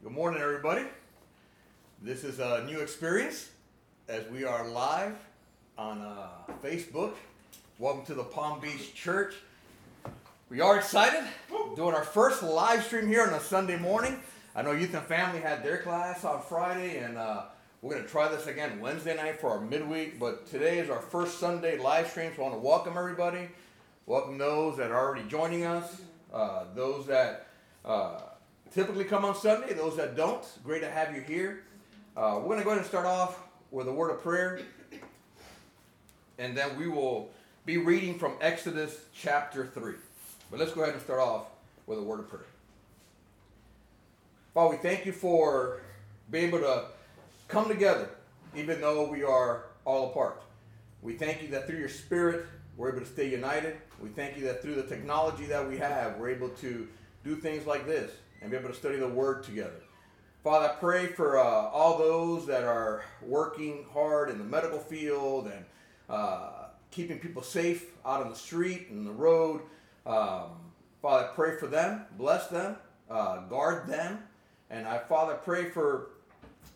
Good morning, everybody. This is a new experience as we are live on uh, Facebook. Welcome to the Palm Beach Church. We are excited doing our first live stream here on a Sunday morning. I know Youth and Family had their class on Friday, and uh, we're going to try this again Wednesday night for our midweek. But today is our first Sunday live stream, so I want to welcome everybody. Welcome those that are already joining us, uh, those that uh, typically come on Sunday. Those that don't, great to have you here. Uh, we're going to go ahead and start off with a word of prayer, and then we will be reading from Exodus chapter 3. But let's go ahead and start off with a word of prayer. Father, we thank you for being able to come together, even though we are all apart. We thank you that through your Spirit, we're able to stay united. We thank you that through the technology that we have, we're able to do things like this and be able to study the Word together. Father, I pray for uh, all those that are working hard in the medical field and uh, keeping people safe out on the street and the road. Um, Father, I pray for them, bless them, uh, guard them. And I, Father, pray for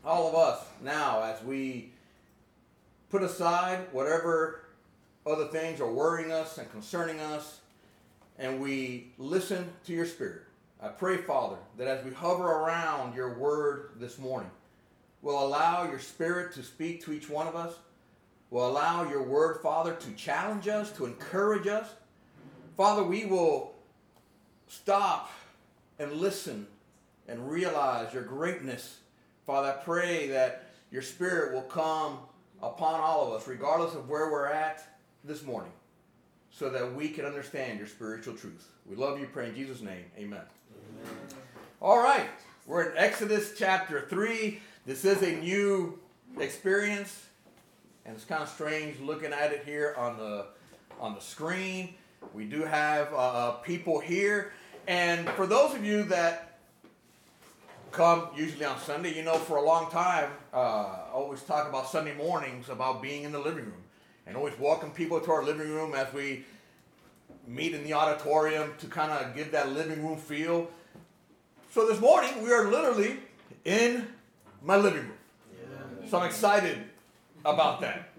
all of us now as we put aside whatever other things are worrying us and concerning us, and we listen to your Spirit. I pray, Father, that as we hover around your word this morning, will allow your spirit to speak to each one of us, will allow your word, Father, to challenge us, to encourage us. Father, we will stop and listen and realize your greatness. Father, I pray that your spirit will come upon all of us, regardless of where we're at this morning, so that we can understand your spiritual truth. We love you, pray in Jesus' name. Amen. All right, we're in Exodus chapter 3. This is a new experience, and it's kind of strange looking at it here on the on the screen. We do have uh, uh, people here, and for those of you that come usually on Sunday, you know, for a long time, uh, always talk about Sunday mornings about being in the living room, and always welcome people to our living room as we meet in the auditorium to kind of give that living room feel. So this morning we are literally in my living room. Yeah. So I'm excited about that.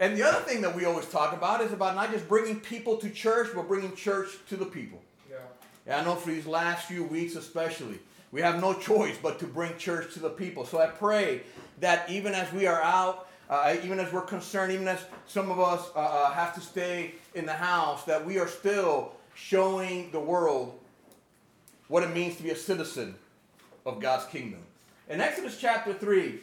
And the other thing that we always talk about is about not just bringing people to church, but bringing church to the people. Yeah. And I know for these last few weeks especially, we have no choice but to bring church to the people. So I pray that even as we are out, uh, even as we're concerned, even as some of us uh, uh have to stay in the house, that we are still showing the world what it means to be a citizen of God's kingdom. In Exodus chapter 3,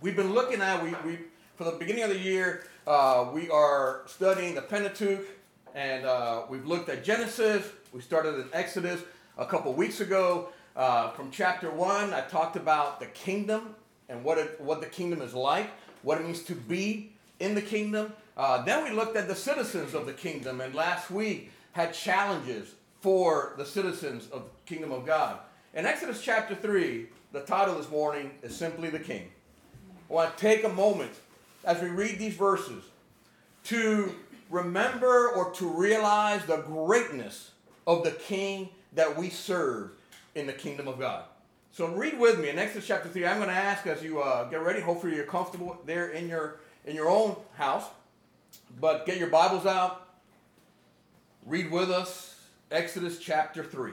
we've been looking at, we, we for the beginning of the year, uh, we are studying the Pentateuch, and uh, we've looked at Genesis. We started in Exodus a couple weeks ago. Uh, from chapter 1, I talked about the kingdom and what, it, what the kingdom is like, what it means to be in the kingdom. Uh, then we looked at the citizens of the kingdom, and last week had challenges for the citizens of kingdom of God. In Exodus chapter 3, the title this morning is simply the king. I want to take a moment as we read these verses to remember or to realize the greatness of the king that we serve in the kingdom of God. So read with me in Exodus chapter 3. I'm going to ask as you uh, get ready, hopefully you're comfortable there in your, in your own house, but get your Bibles out, read with us Exodus chapter 3.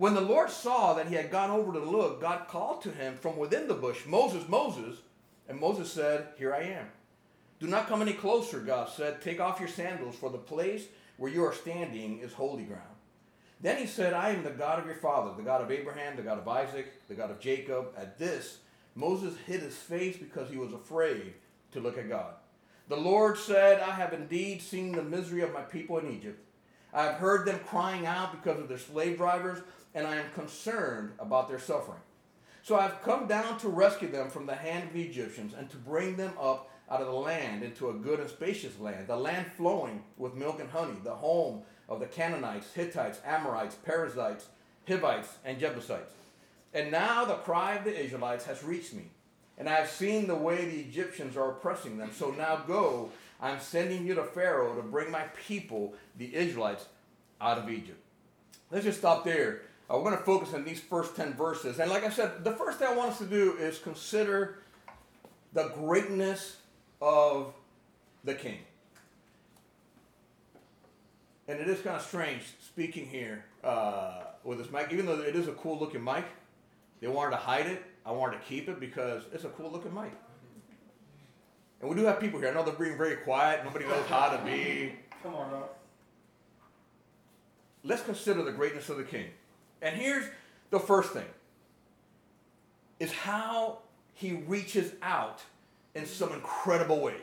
When the Lord saw that he had gone over to look, God called to him from within the bush, Moses, Moses. And Moses said, Here I am. Do not come any closer, God said. Take off your sandals, for the place where you are standing is holy ground. Then he said, I am the God of your father, the God of Abraham, the God of Isaac, the God of Jacob. At this, Moses hid his face because he was afraid to look at God. The Lord said, I have indeed seen the misery of my people in Egypt. I have heard them crying out because of their slave drivers and I am concerned about their suffering. So I've come down to rescue them from the hand of the Egyptians and to bring them up out of the land into a good and spacious land, the land flowing with milk and honey, the home of the Canaanites, Hittites, Amorites, Perizzites, Hivites, and Jebusites. And now the cry of the Israelites has reached me, and I have seen the way the Egyptians are oppressing them. So now go, I'm sending you to Pharaoh to bring my people, the Israelites, out of Egypt. Let's just stop there. Uh, we're going to focus on these first 10 verses. And like I said, the first thing I want us to do is consider the greatness of the king. And it is kind of strange speaking here uh, with this mic, even though it is a cool looking mic. They wanted to hide it. I wanted to keep it because it's a cool looking mic. And we do have people here. I know they're being very quiet. Nobody knows how to be. Come on, Rob. Let's consider the greatness of the king. And here's the first thing is how he reaches out in some incredible ways.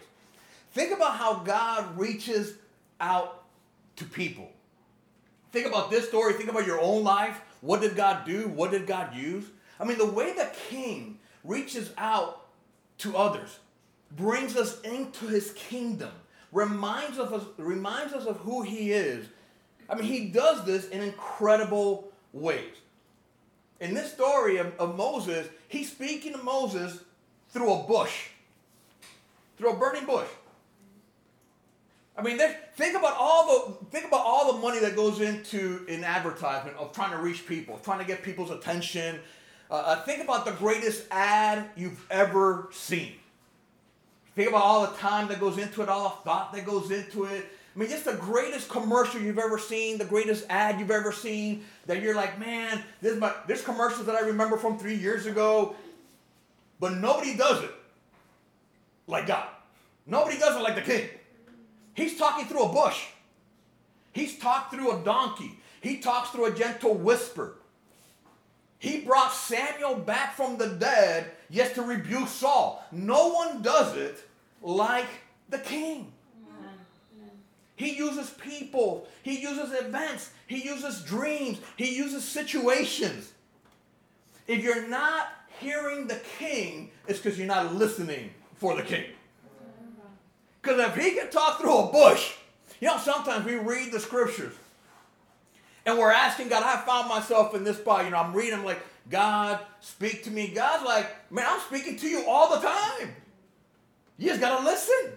Think about how God reaches out to people. Think about this story. Think about your own life. What did God do? What did God use? I mean, the way the king reaches out to others, brings us into his kingdom, reminds us, reminds us of who he is. I mean, he does this in incredible ways. In this story of, of Moses, he's speaking to Moses through a bush, through a burning bush. I mean, think about all the think about all the money that goes into an advertisement of trying to reach people, trying to get people's attention. Uh, uh, think about the greatest ad you've ever seen. Think about all the time that goes into it, all the thought that goes into it. I mean, just the greatest commercial you've ever seen, the greatest ad you've ever seen. That you're like, man, this my this commercials that I remember from three years ago, but nobody does it like God. Nobody does it like the King. He's talking through a bush. He's talked through a donkey. He talks through a gentle whisper. He brought Samuel back from the dead, yes, to rebuke Saul. No one does it like the king. He uses people, he uses events, he uses dreams, he uses situations. If you're not hearing the king, it's because you're not listening for the king. Because if he can talk through a bush, you know, sometimes we read the scriptures and we're asking God, I found myself in this spot. You know, I'm reading, I'm like, God, speak to me. God's like, man, I'm speaking to you all the time. You just got to listen.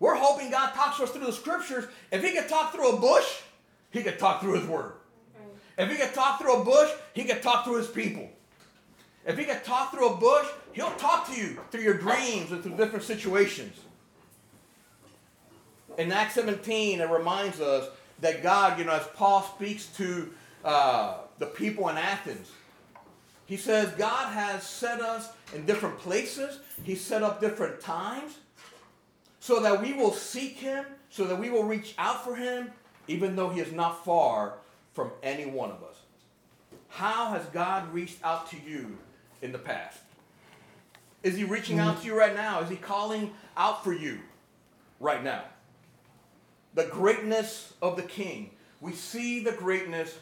We're hoping God talks to us through the scriptures. If he could talk through a bush, he could talk through his word. If he could talk through a bush, he could talk through his people. If he could talk through a bush, he'll talk to you through your dreams and through different situations. In Acts 17, it reminds us that God, you know, as Paul speaks to uh, the people in Athens, he says God has set us in different places. He set up different times so that we will seek him, so that we will reach out for him, even though he is not far from any one of us. How has God reached out to you in the past? Is he reaching out to you right now? Is he calling out for you right now? the greatness of the king. We see the greatness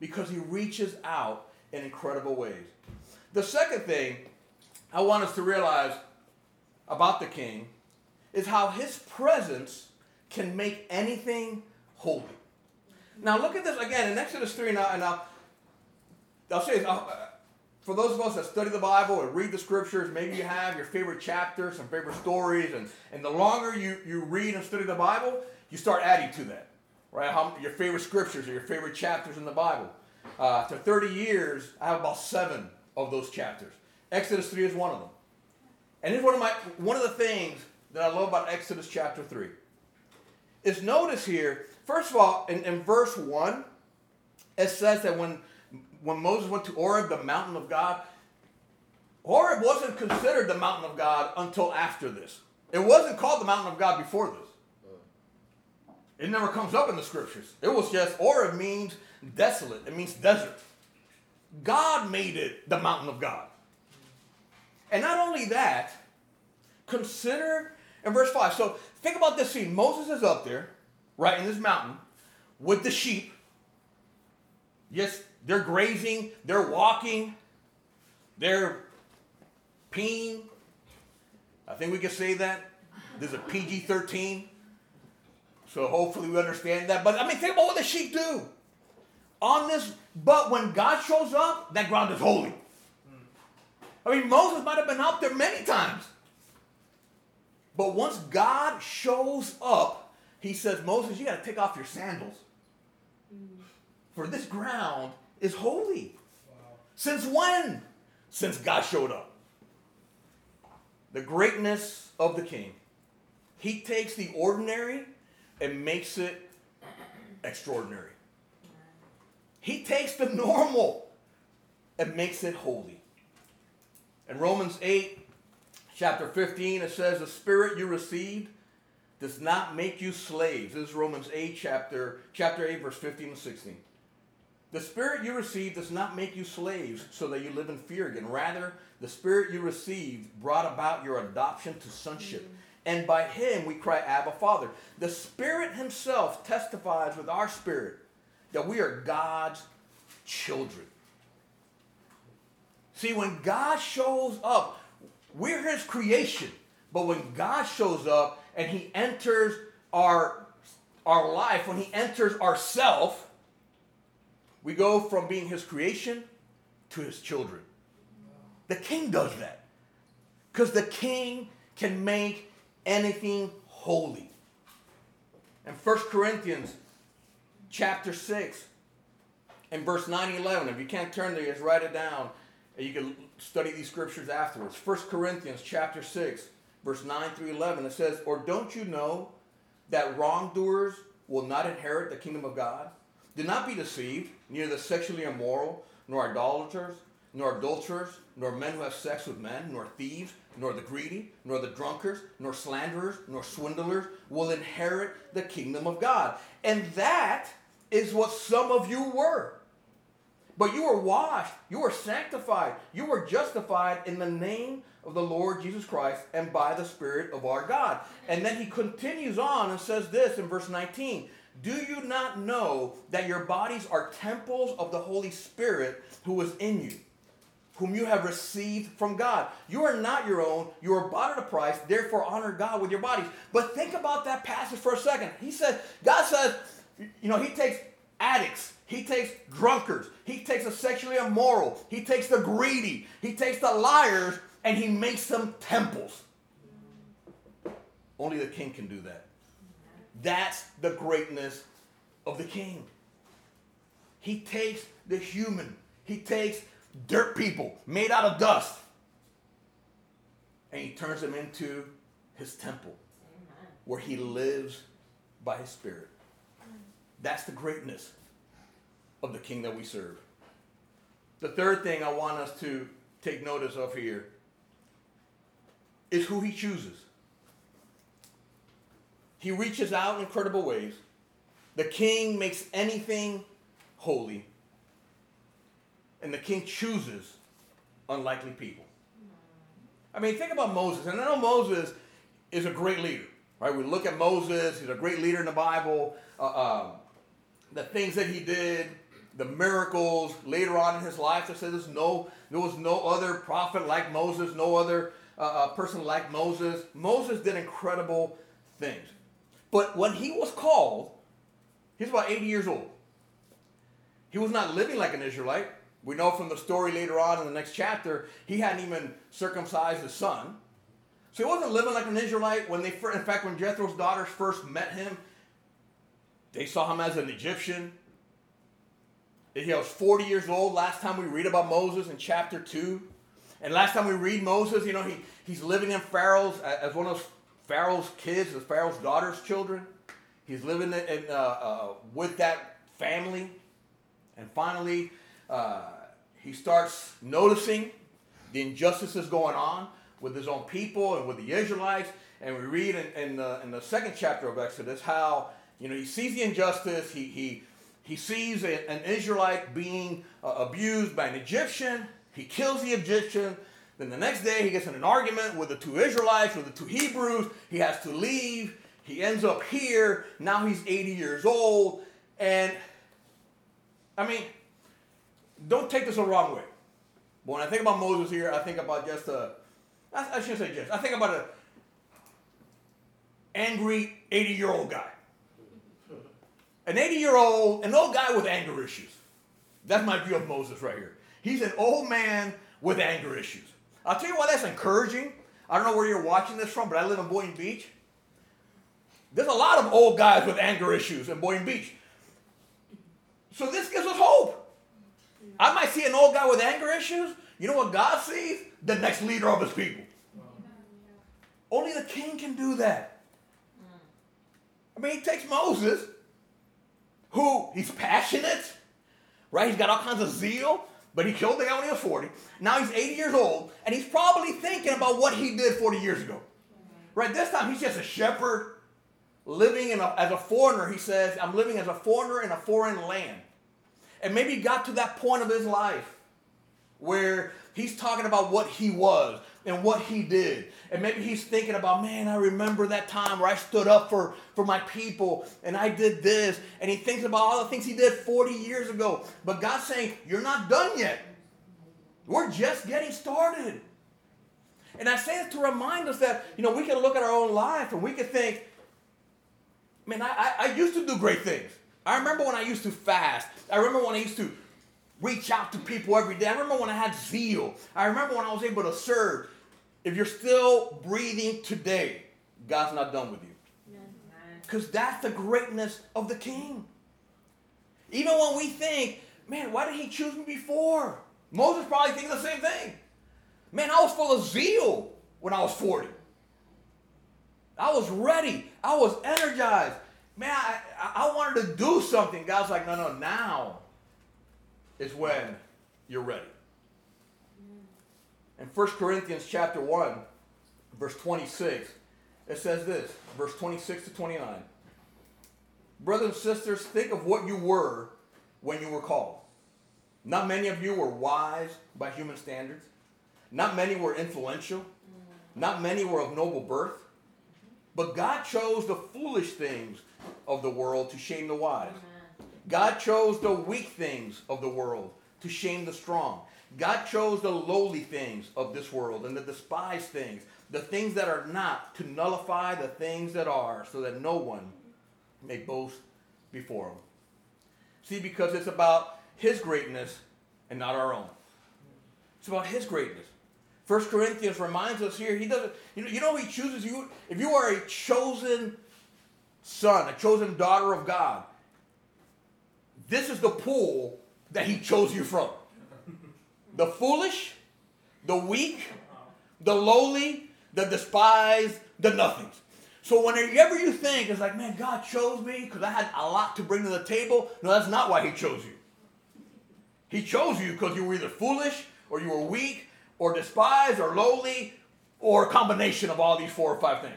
because he reaches out in incredible ways. The second thing I want us to realize about the king is how his presence can make anything holy. Now look at this again in Exodus 3 now, and I'll, I'll say this, I'll, for those of us that study the Bible and read the scriptures, maybe you have your favorite chapters, some favorite stories, and, and the longer you, you read and study the Bible, you start adding to that, right? How, your favorite scriptures or your favorite chapters in the Bible. Uh, after 30 years, I have about seven of those chapters. Exodus 3 is one of them. And here's one of my one of the things that I love about Exodus chapter 3. Is notice here, first of all, in, in verse 1, it says that when when Moses went to Horeb, the mountain of God, Horeb wasn't considered the mountain of God until after this. It wasn't called the mountain of God before this. It never comes up in the scriptures. It was just, Horeb means desolate, it means desert. God made it the mountain of God. And not only that, consider in verse 5. So think about this scene. Moses is up there, right, in this mountain with the sheep. Yes, they're grazing, they're walking. They're peeing. I think we can say that. There's a PG 13. So hopefully we understand that. But I mean, think about what the sheep do. On this, but when God shows up, that ground is holy. I mean, Moses might have been out there many times. But once God shows up, he says, Moses, you got to take off your sandals. For this ground is holy. Wow. Since when? Since God showed up. The greatness of the king. He takes the ordinary and makes it extraordinary. He takes the normal and makes it holy. In Romans 8, chapter 15, it says, The spirit you received does not make you slaves. This is Romans 8, chapter, chapter 8, verse 15 and 16. The spirit you received does not make you slaves so that you live in fear again. Rather, the spirit you received brought about your adoption to sonship. Mm-hmm. And by him we cry, Abba, Father. The Spirit himself testifies with our spirit that we are God's children. See, when God shows up, we're his creation. But when God shows up and he enters our, our life, when he enters ourself, we go from being his creation to his children. The king does that. Because the king can make anything holy. In 1 Corinthians chapter 6 and verse 9 and 11, if you can't turn there, just write it down. And you can study these scriptures afterwards. 1 Corinthians chapter 6, verse 9 through 11, it says, Or don't you know that wrongdoers will not inherit the kingdom of God? Do not be deceived, neither the sexually immoral, nor idolaters, nor adulterers, nor men who have sex with men, nor thieves, nor the greedy, nor the drunkards, nor slanderers, nor swindlers will inherit the kingdom of God. And that is what some of you were. But you were washed, you were sanctified, you were justified in the name of the Lord Jesus Christ and by the Spirit of our God. And then he continues on and says this in verse 19 Do you not know that your bodies are temples of the Holy Spirit who is in you? Whom you have received from God. You are not your own, you are bought at a price, therefore honor God with your bodies. But think about that passage for a second. He said, God says, you know, He takes addicts, he takes drunkards. He takes the sexually immoral. He takes the greedy. He takes the liars and he makes them temples. Only the king can do that. That's the greatness of the king. He takes the human, he takes dirt people made out of dust, and he turns them into his temple where he lives by his spirit. That's the greatness of the king that we serve. The third thing I want us to take notice of here is who he chooses. He reaches out in incredible ways. The king makes anything holy. And the king chooses unlikely people. I mean, think about Moses. And I know Moses is a great leader, right? We look at Moses, he's a great leader in the Bible. Uh, um, the things that he did, the miracles later on in his life. They said there's no, there was no other prophet like Moses, no other uh, uh, person like Moses. Moses did incredible things. But when he was called, he was about 80 years old. He was not living like an Israelite. We know from the story later on in the next chapter, he hadn't even circumcised his son. So he wasn't living like an Israelite. When they, in fact, when Jethro's daughters first met him, they saw him as an Egyptian. He was 40 years old last time we read about Moses in chapter 2. And last time we read Moses, you know, he, he's living in Pharaoh's, as one of Pharaoh's kids, as Pharaoh's daughter's children. He's living in, uh, uh, with that family. And finally, uh, he starts noticing the injustices going on with his own people and with the Israelites. And we read in, in, the, in the second chapter of Exodus how, you know, he sees the injustice, he, he he sees a, an Israelite being uh, abused by an Egyptian. He kills the Egyptian. Then the next day, he gets in an argument with the two Israelites, with the two Hebrews. He has to leave. He ends up here. Now he's 80 years old. And, I mean, don't take this the wrong way. But when I think about Moses here, I think about just a, I, I shouldn't say just, I think about a angry 80 year old guy. An 80 year old, an old guy with anger issues. That's my view of Moses right here. He's an old man with anger issues. I'll tell you why that's encouraging. I don't know where you're watching this from, but I live in Boynton Beach. There's a lot of old guys with anger issues in Boynton Beach. So this gives us hope. I might see an old guy with anger issues. You know what God sees? The next leader of his people. Only the king can do that. I mean, he takes Moses, who he's passionate, right? He's got all kinds of zeal, but he killed the guy when he was 40. Now he's 80 years old, and he's probably thinking about what he did 40 years ago. Right? This time he's just a shepherd living in a, as a foreigner. He says, I'm living as a foreigner in a foreign land. And maybe he got to that point of his life where he's talking about what he was and what he did. And maybe he's thinking about, man, I remember that time where I stood up for, for my people and I did this. And he thinks about all the things he did 40 years ago. But God's saying, you're not done yet. We're just getting started. And I say this to remind us that, you know, we can look at our own life and we can think, man, I, I, I used to do great things. I remember when I used to fast. I remember when I used to reach out to people every day. I remember when I had zeal. I remember when I was able to serve. If you're still breathing today, God's not done with you. Because that's the greatness of the King. Even when we think, man, why did he choose me before? Moses probably thinking the same thing. Man, I was full of zeal when I was 40. I was ready. I was energized. Man, I, I wanted to do something. God's like, no, no, now is when you're ready. In 1 Corinthians chapter 1, verse 26, it says this, verse 26 to 29. Brothers and sisters, think of what you were when you were called. Not many of you were wise by human standards. Not many were influential. Not many were of noble birth. But God chose the foolish things of the world to shame the wise. God chose the weak things of the world to shame the strong. God chose the lowly things of this world and the despised things, the things that are not, to nullify the things that are, so that no one may boast before him. See, because it's about his greatness and not our own. It's about his greatness. First Corinthians reminds us here, he doesn't, you know, you know he chooses you. If you are a chosen son, a chosen daughter of God, this is the pool that he chose you from. The foolish, the weak, the lowly, the despised, the nothings. So whenever you think it's like, man, God chose me because I had a lot to bring to the table. No, that's not why he chose you. He chose you because you were either foolish or you were weak or despised or lowly or a combination of all these four or five things.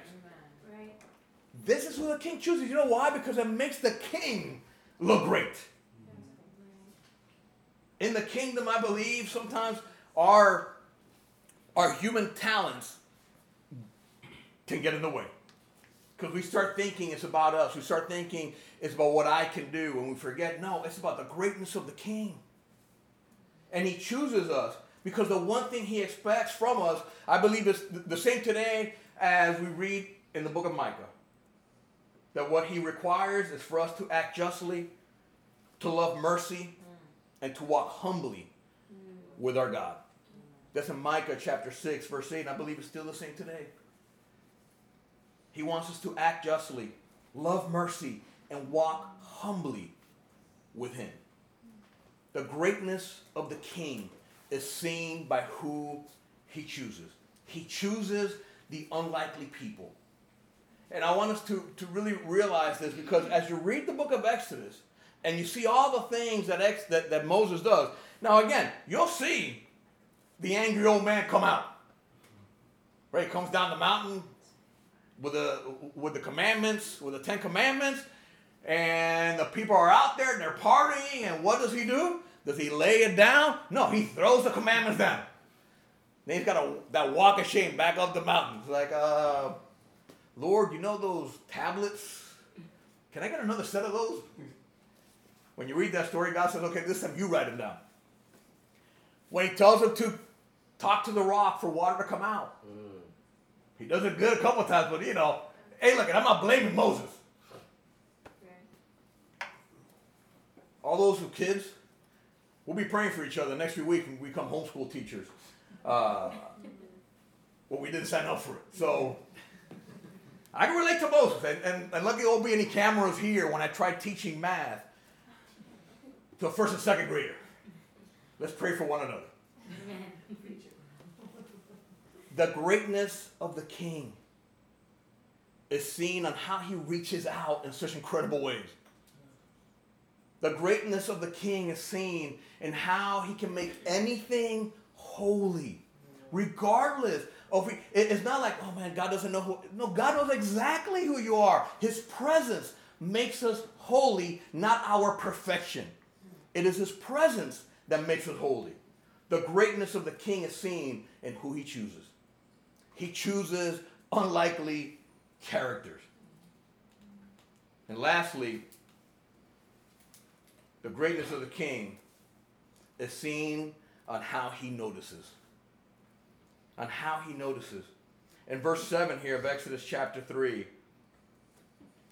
Right. This is who the king chooses. You know why? Because it makes the king look great. In the kingdom, I believe sometimes our, our human talents can get in the way. Because we start thinking it's about us. We start thinking it's about what I can do. And we forget, no, it's about the greatness of the king. And he chooses us because the one thing he expects from us, I believe, is the same today as we read in the book of Micah. That what he requires is for us to act justly, to love mercy, and to walk humbly with our God. That's in Micah chapter 6, verse 8, and I believe it's still the same today. He wants us to act justly, love mercy, and walk humbly with him. The greatness of the king is seen by who he chooses. He chooses the unlikely people. And I want us to, to really realize this because as you read the book of Exodus and you see all the things that, Ex, that, that Moses does, now again, you'll see the angry old man come out. Right? Comes down the mountain with the, with the commandments, with the Ten Commandments, and the people are out there and they're partying, and what does he do? Does he lay it down? No, he throws the commandments down. Then he's got a, that walk of shame back up the mountain. It's like, uh, Lord, you know those tablets? Can I get another set of those? When you read that story, God says, okay, this time you write them down. When he tells him to talk to the rock for water to come out. Mm. He does it good a couple times, but you know, hey, look, I'm not blaming Moses. All those who kids, we'll be praying for each other next few weeks when we become homeschool teachers. Uh, well, we didn't sign up for it. So I can relate to Moses. And, and, and lucky there won't be any cameras here when I try teaching math to a first and second grader. Let's pray for one another. the greatness of the king is seen on how he reaches out in such incredible ways. The greatness of the king is seen in how he can make anything holy, regardless of. It's not like, oh man, God doesn't know who. No, God knows exactly who you are. His presence makes us holy, not our perfection. It is His presence that makes us holy. The greatness of the king is seen in who he chooses. He chooses unlikely characters. And lastly, the greatness of the king is seen on how he notices. On how he notices. In verse 7 here of Exodus chapter 3,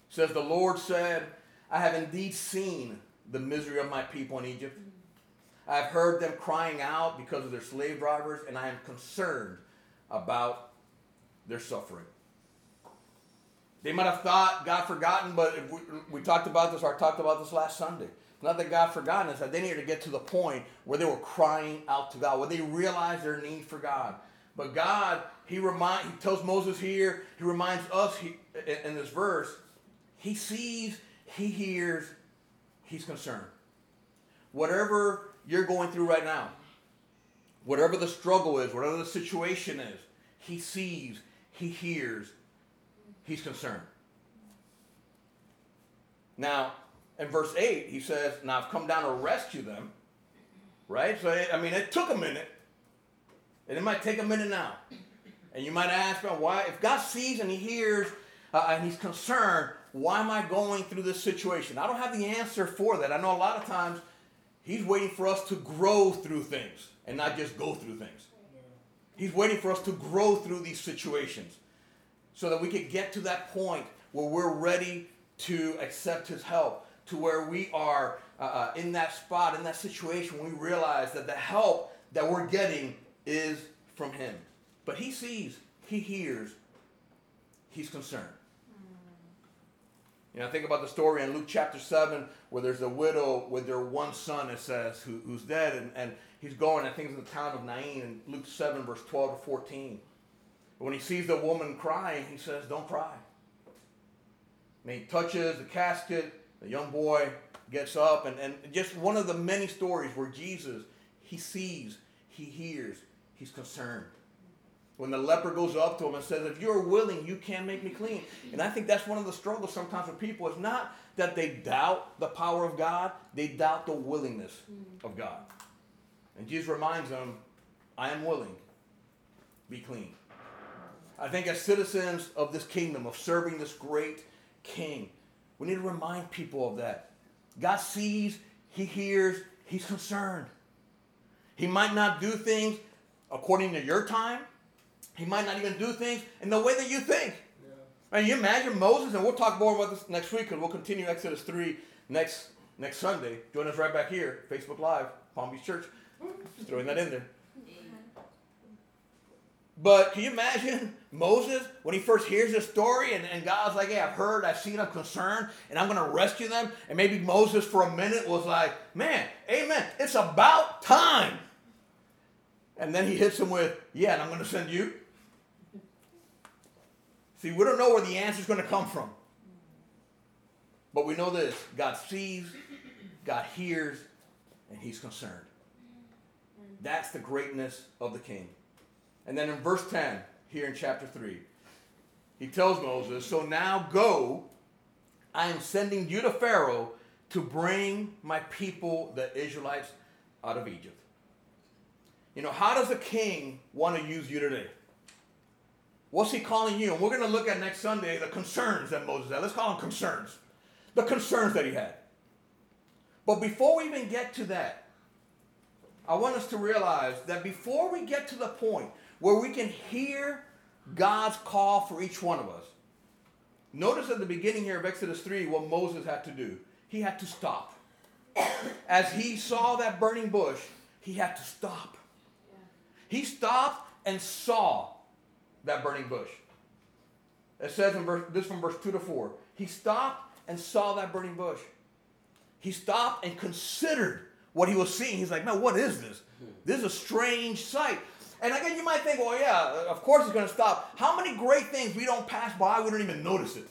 says, The Lord said, I have indeed seen the misery of my people in Egypt. I have heard them crying out because of their slave drivers, and I am concerned about their suffering. They might have thought God forgotten, but we, we talked about this, or I talked about this last Sunday. Not that God forgotten us, that they needed to get to the point where they were crying out to God, where they realized their need for God. But God, He remind, He tells Moses here, He reminds us he, in this verse, He sees, He hears, He's concerned. Whatever you're going through right now, whatever the struggle is, whatever the situation is, He sees, He hears, He's concerned. Now, in verse 8, he says, Now I've come down to rescue them. Right? So, I mean, it took a minute. And it might take a minute now. And you might ask, well, why? If God sees and He hears uh, and He's concerned, why am I going through this situation? I don't have the answer for that. I know a lot of times He's waiting for us to grow through things and not just go through things. He's waiting for us to grow through these situations so that we can get to that point where we're ready to accept His help to where we are uh, uh, in that spot, in that situation, we realize that the help that we're getting is from Him. But He sees, He hears, He's concerned. You know, think about the story in Luke chapter 7 where there's a widow with their one son, it says, who, who's dead, and, and he's going, I think in the town of Nain, in Luke 7, verse 12 to 14. When he sees the woman crying, he says, Don't cry. And he touches the casket, the young boy gets up, and, and just one of the many stories where Jesus, he sees, he hears, he's concerned. When the leper goes up to him and says, If you're willing, you can make me clean. And I think that's one of the struggles sometimes with people. It's not that they doubt the power of God, they doubt the willingness mm. of God. And Jesus reminds them, I am willing, be clean. I think as citizens of this kingdom, of serving this great king, we need to remind people of that. God sees, He hears, He's concerned. He might not do things according to your time. He might not even do things in the way that you think. Yeah. And you imagine Moses, and we'll talk more about this next week because we'll continue Exodus 3 next next Sunday. Join us right back here, Facebook Live, Palm Beach Church. Just throwing that in there. But can you imagine Moses when he first hears this story and, and God's like, hey, I've heard, I've seen, I'm concerned, and I'm going to rescue them? And maybe Moses for a minute was like, man, amen, it's about time. And then he hits him with, yeah, and I'm going to send you. See, we don't know where the answer is going to come from. But we know this God sees, God hears, and he's concerned. That's the greatness of the king. And then in verse 10, here in chapter 3, he tells Moses, So now go, I am sending you to Pharaoh to bring my people, the Israelites, out of Egypt. You know, how does a king want to use you today? What's he calling you? And we're going to look at next Sunday the concerns that Moses had. Let's call them concerns. The concerns that he had. But before we even get to that, I want us to realize that before we get to the point where we can hear God's call for each one of us, notice at the beginning here of Exodus 3 what Moses had to do. He had to stop. As he saw that burning bush, he had to stop. He stopped and saw that burning bush. It says in verse, this from verse 2 to 4. He stopped and saw that burning bush. He stopped and considered what he was seeing. He's like, man, what is this? This is a strange sight. And again, you might think, well, yeah, of course it's going to stop. How many great things we don't pass by, we don't even notice it.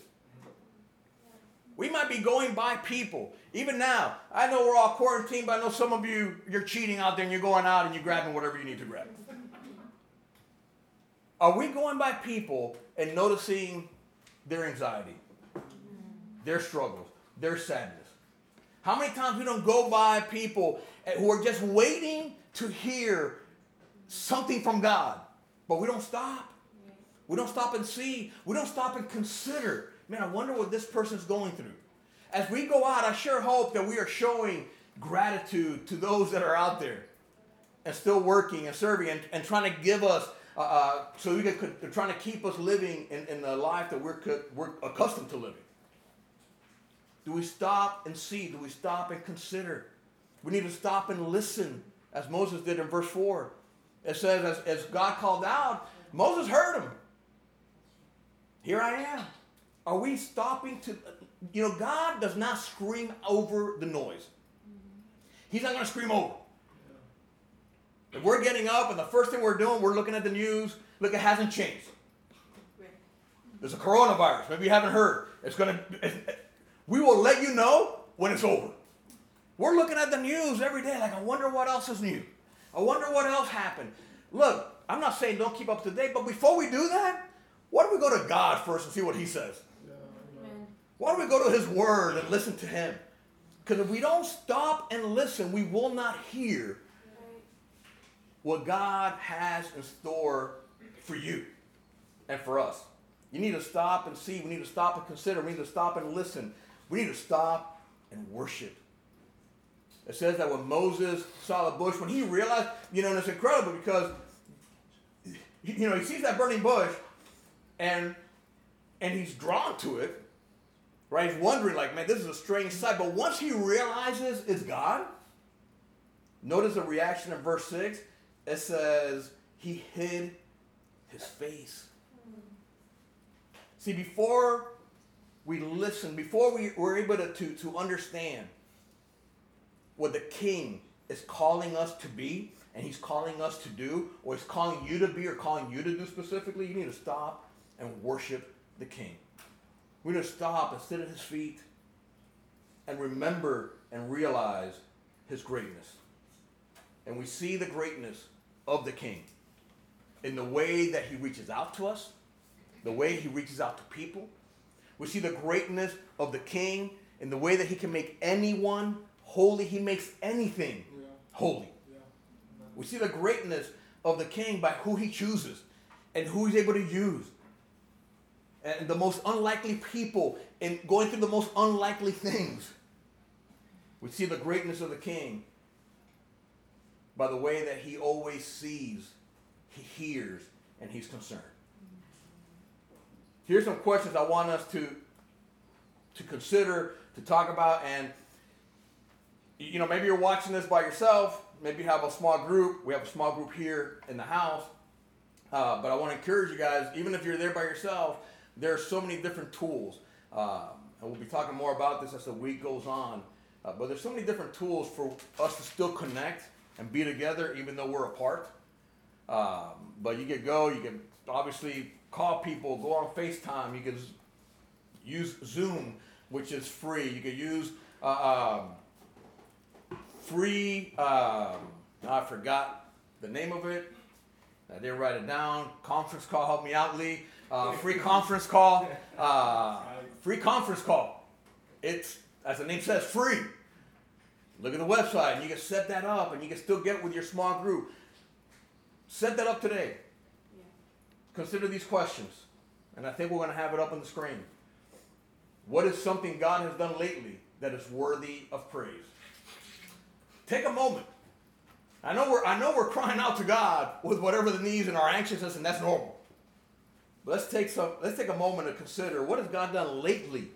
We might be going by people. Even now, I know we're all quarantined, but I know some of you, you're cheating out there and you're going out and you're grabbing whatever you need to grab. Are we going by people and noticing their anxiety, their struggles, their sadness? How many times we don't go by people who are just waiting to hear something from God, but we don't stop. We don't stop and see. We don't stop and consider. Man, I wonder what this person's going through. As we go out, I sure hope that we are showing gratitude to those that are out there and still working and serving and, and trying to give us uh, uh, so we can, they're trying to keep us living in, in the life that we're, we're accustomed to living. Do we stop and see? Do we stop and consider? We need to stop and listen, as Moses did in verse 4. It says, as, as God called out, Moses heard him. Here I am. Are we stopping to, you know, God does not scream over the noise. He's not going to scream over. If we're getting up and the first thing we're doing, we're looking at the news, look, it hasn't changed. There's a coronavirus. Maybe you haven't heard. It's going to, we will let you know when it's over. We're looking at the news every day, like, I wonder what else is new. I wonder what else happened. Look, I'm not saying don't keep up to date, but before we do that, why don't we go to God first and see what He says? Why don't we go to His Word and listen to Him? Because if we don't stop and listen, we will not hear what God has in store for you and for us. You need to stop and see. We need to stop and consider. We need to stop and listen. We need to stop and worship. It says that when Moses saw the bush, when he realized, you know, and it's incredible because, you know, he sees that burning bush and and he's drawn to it, right? He's wondering, like, man, this is a strange sight. But once he realizes it's God, notice the reaction in verse 6 it says he hid his face. See, before we listen, before we were able to, to, to understand what the king is calling us to be and he's calling us to do, or he's calling you to be or calling you to do specifically, you need to stop and worship the king. We need to stop and sit at his feet and remember and realize his greatness. And we see the greatness of the King in the way that he reaches out to us, the way he reaches out to people. We see the greatness of the King in the way that he can make anyone holy. He makes anything yeah. holy. Yeah. We see the greatness of the King by who he chooses and who he's able to use. And the most unlikely people in going through the most unlikely things. We see the greatness of the King by the way that he always sees, he hears, and he's concerned. Here's some questions I want us to, to consider, to talk about, and you know, maybe you're watching this by yourself. Maybe you have a small group. We have a small group here in the house. Uh, but I want to encourage you guys, even if you're there by yourself, there are so many different tools. Uh, and we'll be talking more about this as the week goes on. Uh, but there's so many different tools for us to still connect and be together even though we're apart. Um, but you can go, you can obviously call people, go on FaceTime, you can use Zoom, which is free. You can use uh, um, free, um, I forgot the name of it. I didn't write it down. Conference call, help me out, Lee. Uh, free conference call. Uh, free conference call. It's, as the name says, free. Look at the website and you can set that up and you can still get with your small group. Set that up today. Yeah. Consider these questions. And I think we're going to have it up on the screen. What is something God has done lately that is worthy of praise? Take a moment I know we're I know we're crying out to God with whatever the needs and our anxiousness, and that's normal. But let's take some let's take a moment to consider what has God done lately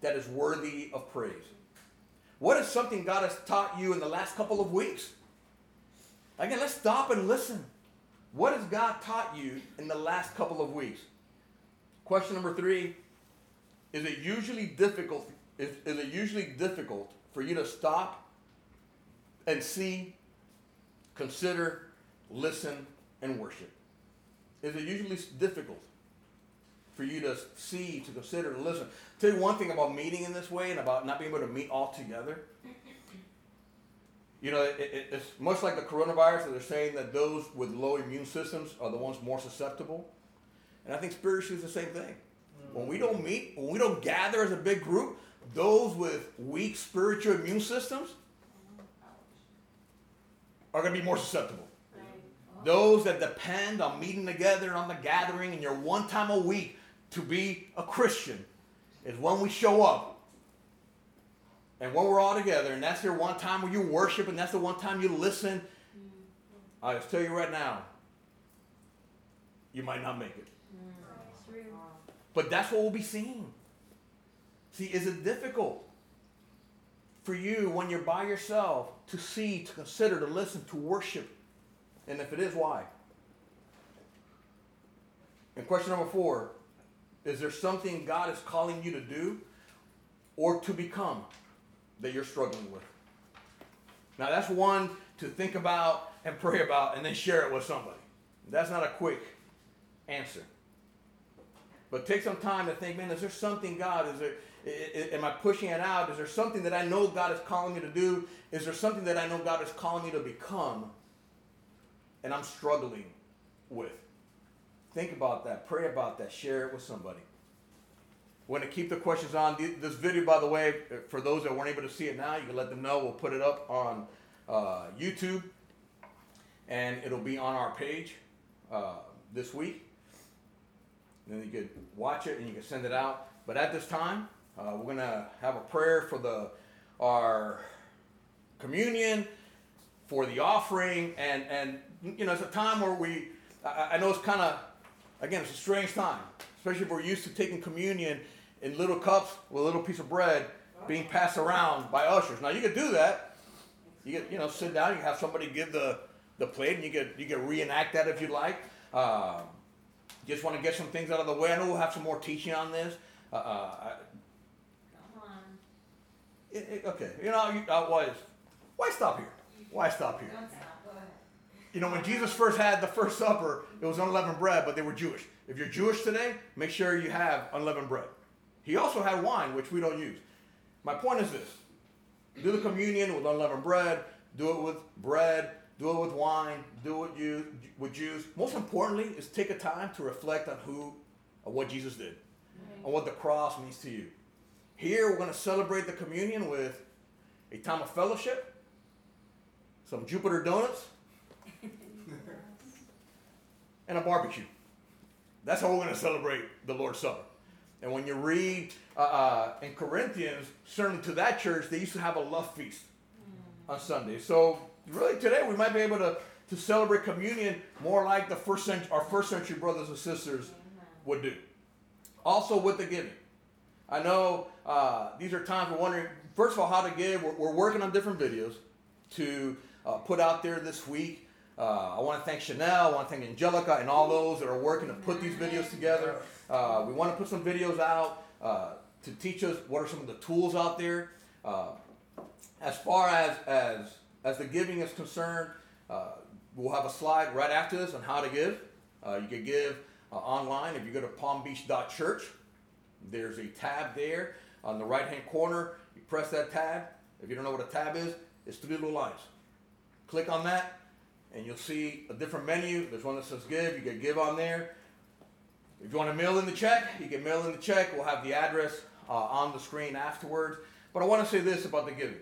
that is worthy of praise. What is something God has taught you in the last couple of weeks? Again, let's stop and listen. What has God taught you in the last couple of weeks? Question number three Is it usually difficult? Is, is it usually difficult for you to stop and see, consider, listen, and worship? Is it usually difficult for you to see, to consider, to listen? tell you one thing about meeting in this way and about not being able to meet all together. You know, it, it, it's much like the coronavirus that they're saying that those with low immune systems are the ones more susceptible. And I think spiritually is the same thing. When we don't meet, when we don't gather as a big group, those with weak spiritual immune systems are going to be more susceptible. Those that depend on meeting together and on the gathering and your one time a week to be a Christian is when we show up and when we're all together, and that's your one time where you worship, and that's the one time you listen. I just tell you right now, you might not make it. But that's what we'll be seeing. See, is it difficult for you when you're by yourself to see, to consider, to listen, to worship? And if it is, why? And question number four is there something God is calling you to do or to become that you're struggling with? Now, that's one to think about and pray about and then share it with somebody. That's not a quick answer. But take some time to think, man, is there something, God, is there, am I pushing it out? Is there something that I know God is calling me to do? Is there something that I know God is calling me to become and I'm struggling with? Think about that. Pray about that. Share it with somebody. We're going to keep the questions on. This video, by the way, for those that weren't able to see it now, you can let them know. We'll put it up on uh, YouTube, and it'll be on our page uh, this week. And then you could watch it and you can send it out. But at this time, uh, we're going to have a prayer for the our communion, for the offering, and and you know it's a time where we. I, I know it's kind of Again, it's a strange time, especially if we're used to taking communion in little cups with a little piece of bread being passed around by ushers. Now you could do that. You could, you know, sit down. You have somebody give the, the plate, and you could you could reenact that if you'd like. Uh, just want to get some things out of the way. I know we'll have some more teaching on this. Uh, uh, Come on. It, it, okay, you know, you, uh, why, why stop here? Why stop here? You know, when Jesus first had the first supper, it was unleavened bread, but they were Jewish. If you're Jewish today, make sure you have unleavened bread. He also had wine, which we don't use. My point is this do the communion with unleavened bread, do it with bread, do it with wine, do it you, with juice. Most importantly, is take a time to reflect on who, on what Jesus did, on what the cross means to you. Here, we're going to celebrate the communion with a time of fellowship, some Jupiter donuts, and a barbecue. That's how we're going to celebrate the Lord's Supper. And when you read uh, uh, in Corinthians, certainly to that church, they used to have a love feast on Sunday. So really today we might be able to, to celebrate communion more like the first century, our first century brothers and sisters would do. Also with the giving. I know uh, these are times we're wondering, first of all, how to give. We're, we're working on different videos to uh, put out there this week. Uh, I want to thank Chanel, I want to thank Angelica, and all those that are working to put these videos together. Uh, we want to put some videos out uh, to teach us what are some of the tools out there. Uh, as far as, as, as the giving is concerned, uh, we'll have a slide right after this on how to give. Uh, you can give online if you go to palmbeach.church. There's a tab there on the right hand corner. You press that tab. If you don't know what a tab is, it's three little lines. Click on that and you'll see a different menu. There's one that says give. You can give on there. If you want to mail in the check, you can mail in the check. We'll have the address uh, on the screen afterwards. But I want to say this about the giving.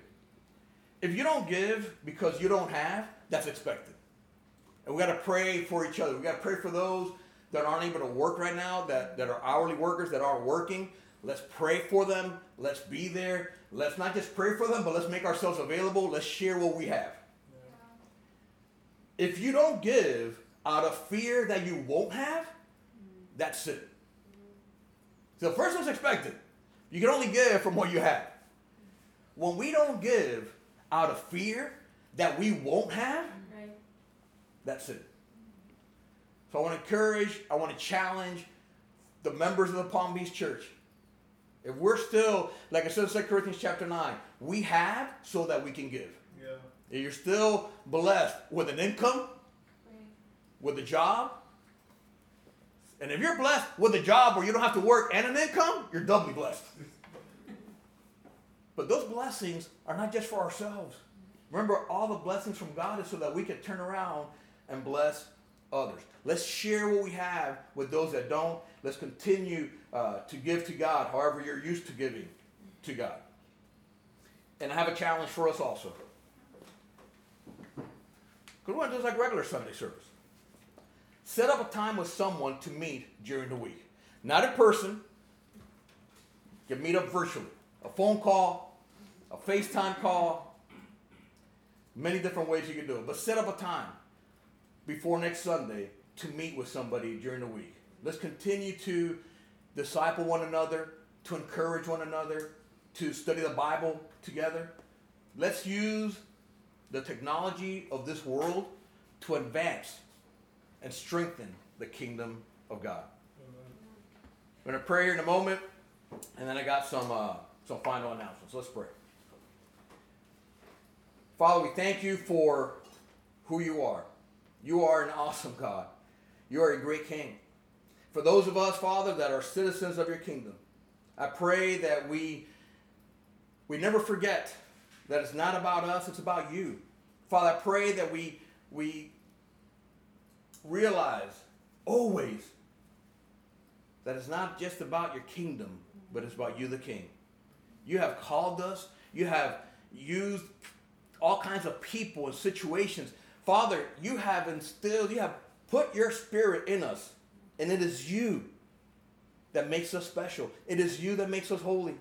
If you don't give because you don't have, that's expected. And we got to pray for each other. We got to pray for those that aren't able to work right now, that, that are hourly workers that aren't working. Let's pray for them. Let's be there. Let's not just pray for them, but let's make ourselves available. Let's share what we have. If you don't give out of fear that you won't have, that's it. So first one's expected. You can only give from what you have. When we don't give out of fear that we won't have, that's it. So I want to encourage, I want to challenge the members of the Palm Beach Church. If we're still, like I said in 2 Corinthians chapter 9, we have so that we can give. You're still blessed with an income, with a job, and if you're blessed with a job where you don't have to work and an income, you're doubly blessed. but those blessings are not just for ourselves. Remember, all the blessings from God is so that we can turn around and bless others. Let's share what we have with those that don't. Let's continue uh, to give to God however you're used to giving to God. And I have a challenge for us also. Because we want to like regular Sunday service. Set up a time with someone to meet during the week. Not in person. You meet up virtually. A phone call, a FaceTime call, many different ways you can do it. But set up a time before next Sunday to meet with somebody during the week. Let's continue to disciple one another, to encourage one another, to study the Bible together. Let's use the technology of this world to advance and strengthen the kingdom of God. I'm going to pray here in a moment, and then I got some, uh, some final announcements. Let's pray. Father, we thank you for who you are. You are an awesome God. You are a great King. For those of us, Father, that are citizens of your kingdom, I pray that we, we never forget that it's not about us, it's about you. Father, I pray that we, we realize always that it's not just about your kingdom, but it's about you, the King. You have called us, you have used all kinds of people and situations Father, you have instilled, you have put your spirit in us, and it is you that makes us special. It is you that makes us holy.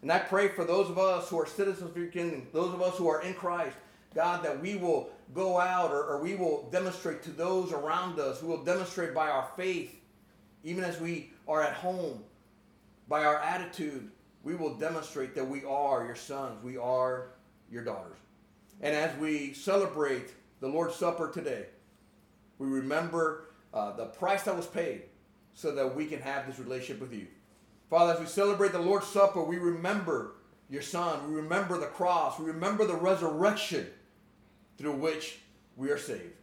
And I pray for those of us who are citizens of your kingdom, those of us who are in Christ, God, that we will go out or, or we will demonstrate to those around us, we will demonstrate by our faith, even as we are at home, by our attitude, we will demonstrate that we are your sons, we are your daughters. And as we celebrate the Lord's Supper today, we remember uh, the price that was paid so that we can have this relationship with you. Father, as we celebrate the Lord's Supper, we remember your Son. We remember the cross. We remember the resurrection through which we are saved.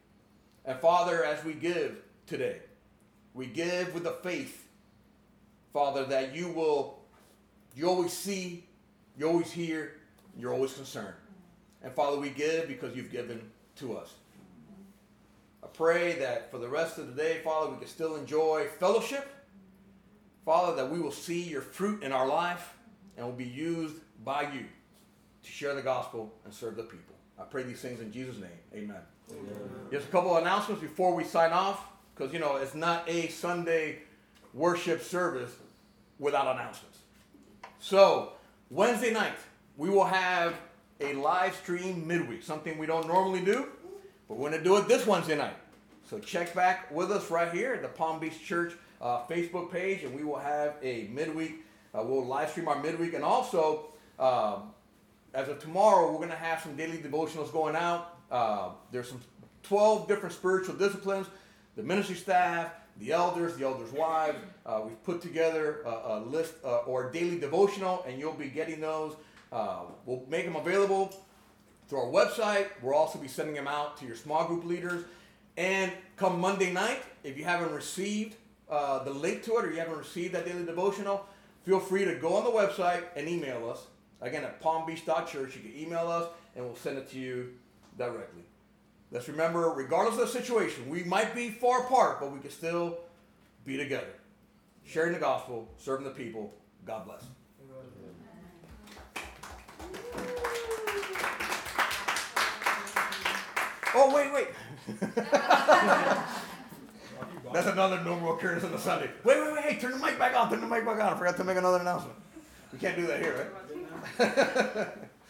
And Father, as we give today, we give with the faith, Father, that you will, you always see, you always hear, you're always concerned. And Father, we give because you've given to us. I pray that for the rest of the day, Father, we can still enjoy fellowship. Father, that we will see your fruit in our life and will be used by you to share the gospel and serve the people. I pray these things in Jesus' name. Amen. Amen. Just a couple of announcements before we sign off, because, you know, it's not a Sunday worship service without announcements. So, Wednesday night, we will have a live stream midweek, something we don't normally do, but we're going to do it this Wednesday night. So check back with us right here at the Palm Beach Church uh, Facebook page, and we will have a midweek. Uh, we'll live stream our midweek, and also um, as of tomorrow, we're going to have some daily devotionals going out. Uh, there's some 12 different spiritual disciplines. The ministry staff, the elders, the elders' wives. Uh, we've put together a, a list uh, or a daily devotional, and you'll be getting those uh, we'll make them available through our website. We'll also be sending them out to your small group leaders. And come Monday night, if you haven't received uh, the link to it or you haven't received that daily devotional, feel free to go on the website and email us. Again, at palmbeach.church, you can email us and we'll send it to you directly. Let's remember, regardless of the situation, we might be far apart, but we can still be together. Sharing the gospel, serving the people. God bless. Oh, wait, wait. That's another normal occurrence on a Sunday. Wait, wait, wait. Hey, turn the mic back on. Turn the mic back on. I forgot to make another announcement. We can't do that here, right?